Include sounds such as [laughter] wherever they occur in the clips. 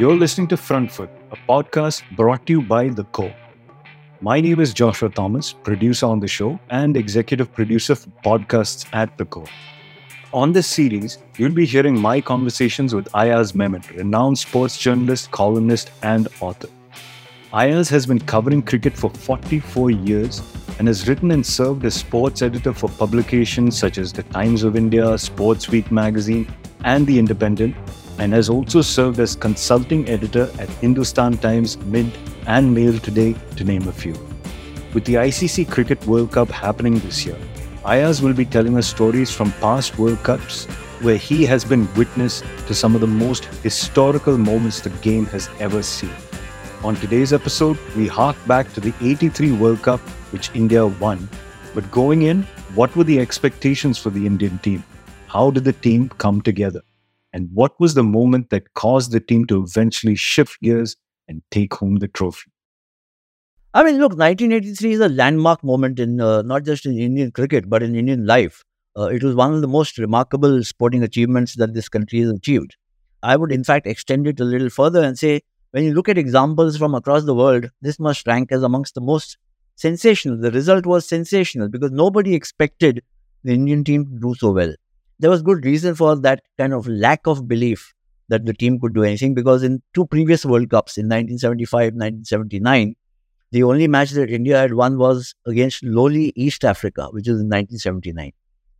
You're listening to Front Foot, a podcast brought to you by The Core. My name is Joshua Thomas, producer on the show and executive producer for podcasts at The Core. On this series, you'll be hearing my conversations with Ayaz Memon, renowned sports journalist, columnist, and author. Ayaz has been covering cricket for 44 years and has written and served as sports editor for publications such as The Times of India, Sports Week magazine, and The Independent, and has also served as consulting editor at Hindustan Times, Mint, and Mail Today, to name a few. With the ICC Cricket World Cup happening this year, Ayaz will be telling us stories from past World Cups where he has been witness to some of the most historical moments the game has ever seen. On today's episode, we hark back to the 83 World Cup, which India won. But going in, what were the expectations for the Indian team? How did the team come together? And what was the moment that caused the team to eventually shift gears and take home the trophy? I mean, look, 1983 is a landmark moment in uh, not just in Indian cricket, but in Indian life. Uh, it was one of the most remarkable sporting achievements that this country has achieved. I would, in fact, extend it a little further and say, when you look at examples from across the world, this must rank as amongst the most sensational. The result was sensational because nobody expected the Indian team to do so well there was good reason for that kind of lack of belief that the team could do anything because in two previous World Cups in 1975, 1979, the only match that India had won was against lowly East Africa, which was in 1979.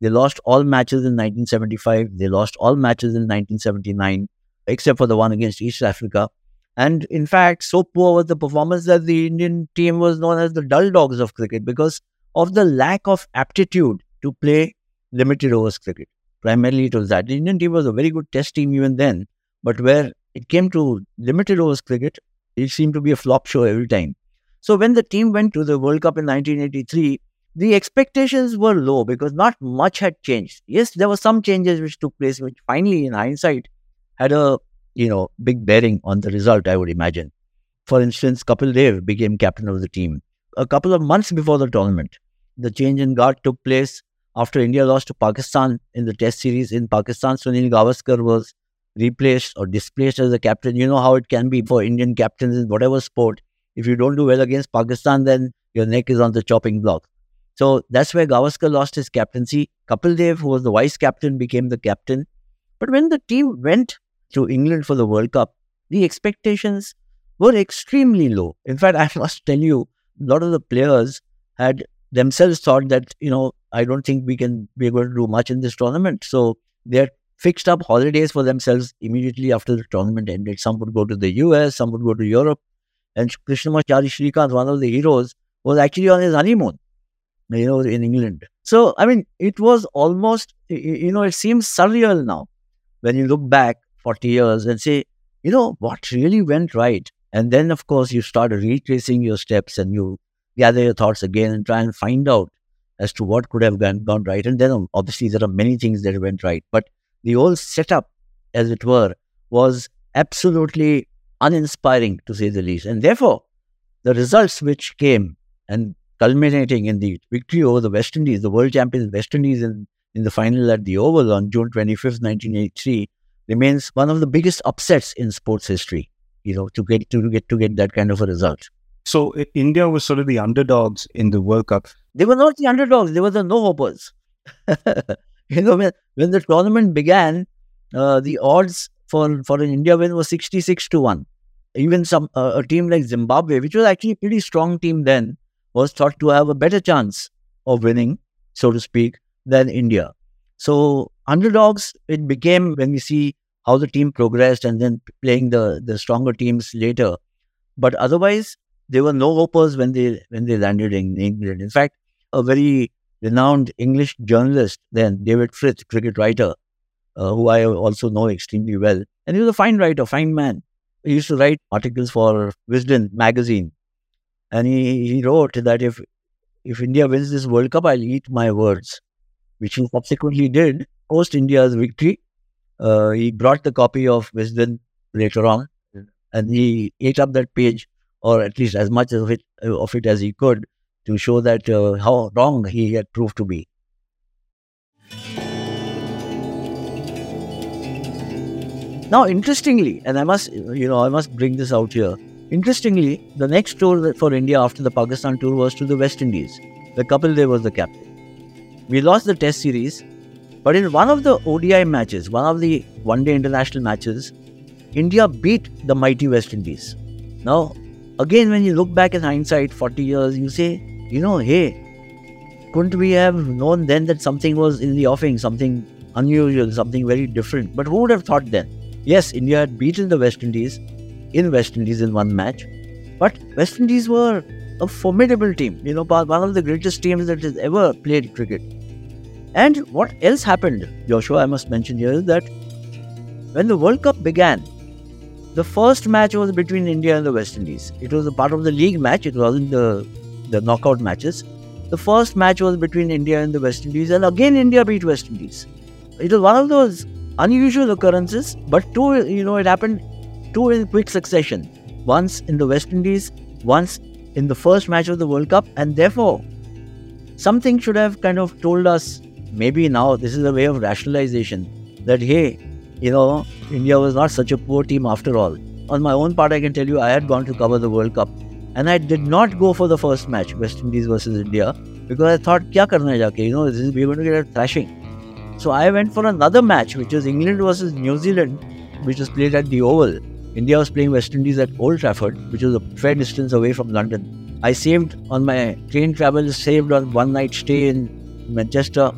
They lost all matches in 1975. They lost all matches in 1979, except for the one against East Africa. And in fact, so poor was the performance that the Indian team was known as the dull dogs of cricket because of the lack of aptitude to play limited overs cricket. Primarily, it was that. The Indian team was a very good test team even then, but where it came to limited overs cricket, it seemed to be a flop show every time. So when the team went to the World Cup in 1983, the expectations were low because not much had changed. Yes, there were some changes which took place, which finally, in hindsight, had a you know big bearing on the result. I would imagine. For instance, Kapil Dev became captain of the team a couple of months before the tournament. The change in guard took place after India lost to Pakistan in the Test series in Pakistan, Sunil Gavaskar was replaced or displaced as a captain. You know how it can be for Indian captains in whatever sport. If you don't do well against Pakistan, then your neck is on the chopping block. So that's where Gavaskar lost his captaincy. Kapil Dev, who was the vice captain, became the captain. But when the team went to England for the World Cup, the expectations were extremely low. In fact, [laughs] I must tell you, a lot of the players had themselves thought that, you know, I don't think we can be able to do much in this tournament. So they're fixed up holidays for themselves immediately after the tournament ended. Some would go to the US, some would go to Europe. And Krishnamachari Srikkanth, one of the heroes, was actually on his honeymoon, you know, in England. So, I mean, it was almost, you know, it seems surreal now when you look back 40 years and say, you know, what really went right? And then, of course, you start retracing your steps and you gather your thoughts again and try and find out as to what could have gone, gone right. And then obviously there are many things that went right. But the whole setup, as it were, was absolutely uninspiring to say the least. And therefore, the results which came and culminating in the victory over the West Indies, the world champions West Indies in, in the final at the Oval on June 25th, 1983, remains one of the biggest upsets in sports history, you know, to get to get to get that kind of a result. So India was sort of the underdogs in the World Cup. They were not the underdogs, they were the no hopers. [laughs] you know, when, when the tournament began, uh, the odds for, for an India win was 66 to 1. Even some uh, a team like Zimbabwe, which was actually a pretty strong team then, was thought to have a better chance of winning, so to speak, than India. So underdogs, it became when we see how the team progressed and then playing the, the stronger teams later. But otherwise, there were no hopers when they when they landed in England. In fact, a very renowned English journalist then, David Frith, cricket writer, uh, who I also know extremely well. And he was a fine writer, fine man. He used to write articles for Wisden magazine. And he, he wrote that if if India wins this World Cup, I'll eat my words, which he subsequently did post India's victory. Uh, he brought the copy of Wisden later on and he ate up that page, or at least as much of it, of it as he could, to show that uh, how wrong he had proved to be. Now, interestingly, and I must, you know, I must bring this out here. Interestingly, the next tour for India after the Pakistan tour was to the West Indies. The couple there was the captain. We lost the Test series, but in one of the ODI matches, one of the one-day international matches, India beat the mighty West Indies. Now, again, when you look back in hindsight, 40 years, you say, you know, hey, couldn't we have known then that something was in the offing, something unusual, something very different? But who would have thought then? Yes, India had beaten the West Indies in West Indies in one match, but West Indies were a formidable team, you know, one of the greatest teams that has ever played cricket. And what else happened, Joshua, I must mention here, is that when the World Cup began, the first match was between India and the West Indies. It was a part of the league match, it wasn't the, the knockout matches. The first match was between India and the West Indies, and again India beat West Indies. It was one of those unusual occurrences, but two, you know, it happened two in quick succession. Once in the West Indies, once in the first match of the World Cup, and therefore something should have kind of told us maybe now this is a way of rationalization that hey, you know, India was not such a poor team after all. On my own part, I can tell you I had gone to cover the World Cup and I did not go for the first match, West Indies versus India, because I thought, kya karna jaake? You know, this is, we're going to get a thrashing. So I went for another match, which was England versus New Zealand, which was played at the Oval. India was playing West Indies at Old Trafford, which was a fair distance away from London. I saved on my train travel, saved on one night stay in Manchester.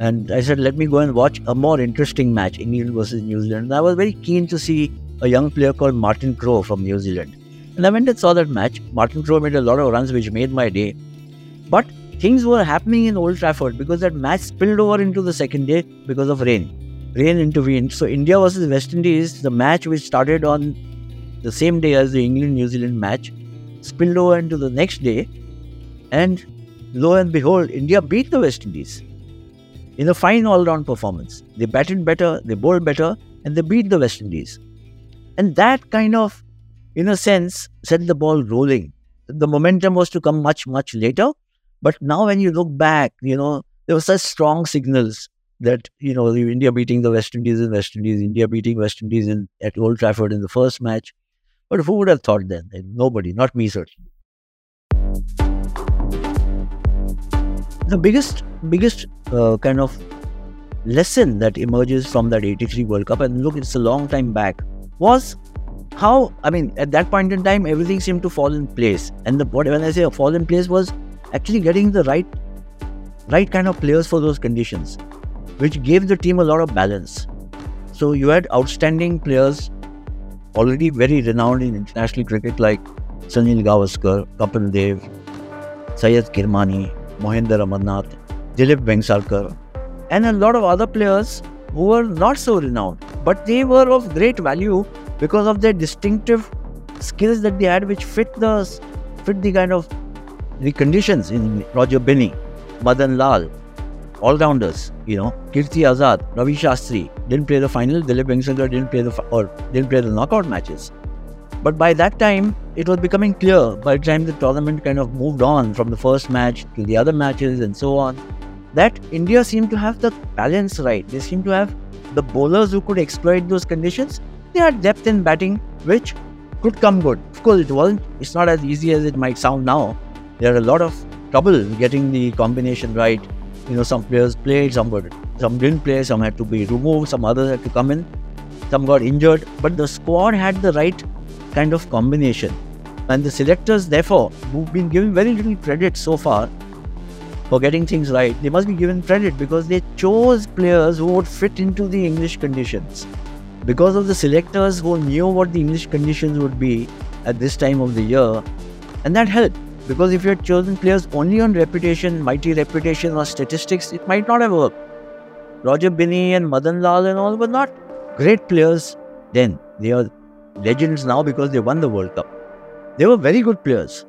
And I said, let me go and watch a more interesting match, England versus New Zealand. And I was very keen to see a young player called Martin Crowe from New Zealand. And I went and saw that match. Martin Crowe made a lot of runs, which made my day. But things were happening in Old Trafford because that match spilled over into the second day because of rain. Rain intervened. So India versus West Indies, the match which started on the same day as the England New Zealand match, spilled over into the next day. And lo and behold, India beat the West Indies in a fine all round performance. They batted better, they bowled better, and they beat the West Indies. And that kind of in a sense, set the ball rolling. The momentum was to come much, much later. But now, when you look back, you know, there were such strong signals that, you know, India beating the West Indies in West Indies, India beating West Indies in, at Old Trafford in the first match. But who would have thought then? Nobody, not me, certainly. The biggest, biggest uh, kind of lesson that emerges from that 83 World Cup, and look, it's a long time back, was how I mean at that point in time everything seemed to fall in place. And the what when I say fall in place was actually getting the right right kind of players for those conditions which gave the team a lot of balance. So you had outstanding players already very renowned in international cricket like Sunil Gavaskar, Kapil Dev, Syed Kirmani, Mohinder Amarnath, Dilip Vengsarkar and a lot of other players who were not so renowned but they were of great value because of their distinctive skills that they had, which fit the fit the kind of the conditions in Roger Binny, Madan Lal, all rounders. You know, Kirti Azad, Ravi Shastri didn't play the final. Dilip Vengsarkar didn't play the or didn't play the knockout matches. But by that time, it was becoming clear. By the time the tournament kind of moved on from the first match to the other matches and so on, that India seemed to have the balance right. They seemed to have the bowlers who could exploit those conditions they had depth in batting, which could come good. Of course, it wasn't. It's not as easy as it might sound now. There are a lot of trouble getting the combination right. You know, some players played, some were, some didn't play, some had to be removed, some others had to come in, some got injured. But the squad had the right kind of combination, and the selectors, therefore, who've been given very little credit so far for getting things right, they must be given credit because they chose players who would fit into the English conditions because of the selectors who knew what the English conditions would be at this time of the year, and that helped. Because if you had chosen players only on reputation, mighty reputation, or statistics, it might not have worked. Roger Binny and Madan Lal and all were not great players then. They are legends now because they won the World Cup. They were very good players,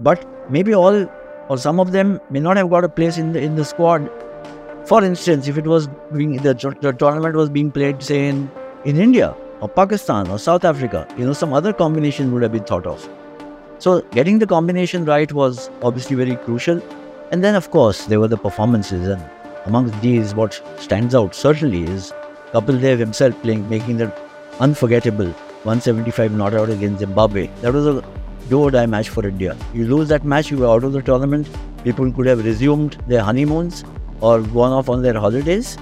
but maybe all or some of them may not have got a place in the in the squad. For instance, if it was being the, the tournament was being played, say in in India or Pakistan or South Africa, you know, some other combination would have been thought of. So getting the combination right was obviously very crucial. And then, of course, there were the performances. And amongst these, what stands out certainly is Kapil Dev himself playing, making that unforgettable 175 not out against Zimbabwe. That was a do or die match for India. You lose that match, you were out of the tournament. People could have resumed their honeymoons or gone off on their holidays.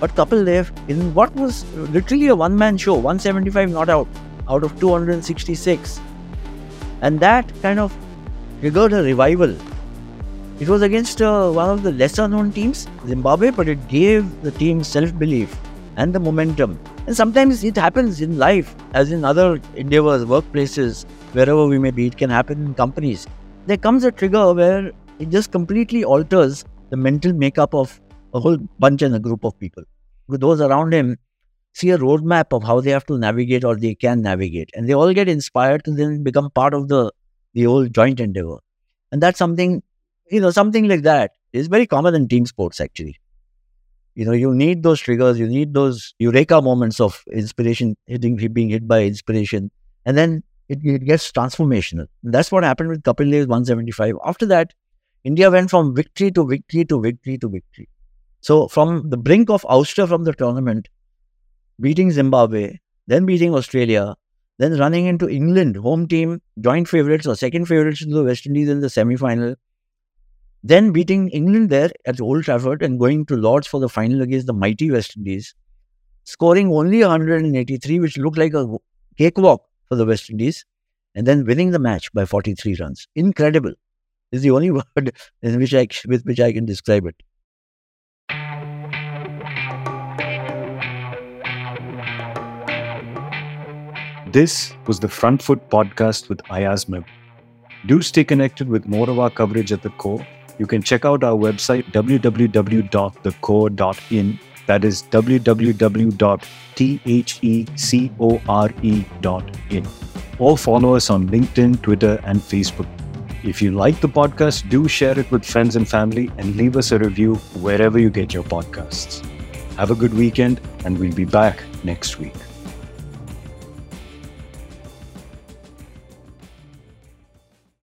But Kapil Dev, in what was literally a one man show, 175 not out, out of 266. And that kind of triggered a revival. It was against uh, one of the lesser known teams, Zimbabwe, but it gave the team self belief and the momentum. And sometimes it happens in life, as in other endeavors, workplaces, wherever we may be, it can happen in companies. There comes a trigger where it just completely alters the mental makeup of a whole bunch and a group of people. Those around him see a roadmap of how they have to navigate or they can navigate. And they all get inspired to then become part of the, the whole joint endeavor. And that's something, you know, something like that is very common in team sports actually. You know, you need those triggers, you need those eureka moments of inspiration, hitting, being hit by inspiration. And then it, it gets transformational. And that's what happened with Kapil Dev's 175. After that, India went from victory to victory to victory to victory. So from the brink of ouster from the tournament, beating Zimbabwe, then beating Australia, then running into England, home team, joint favourites or second favourites to the West Indies in the semi final, then beating England there at Old Trafford and going to Lords for the final against the mighty West Indies, scoring only 183, which looked like a cakewalk for the West Indies, and then winning the match by 43 runs. Incredible. Is the only [laughs] word in which I, with which I can describe it. This was the Front Foot podcast with Ayaz Memon. Do stay connected with more of our coverage at the core. You can check out our website www.thecore.in. That is www.thecore.in. Or follow us on LinkedIn, Twitter, and Facebook. If you like the podcast, do share it with friends and family and leave us a review wherever you get your podcasts. Have a good weekend, and we'll be back next week.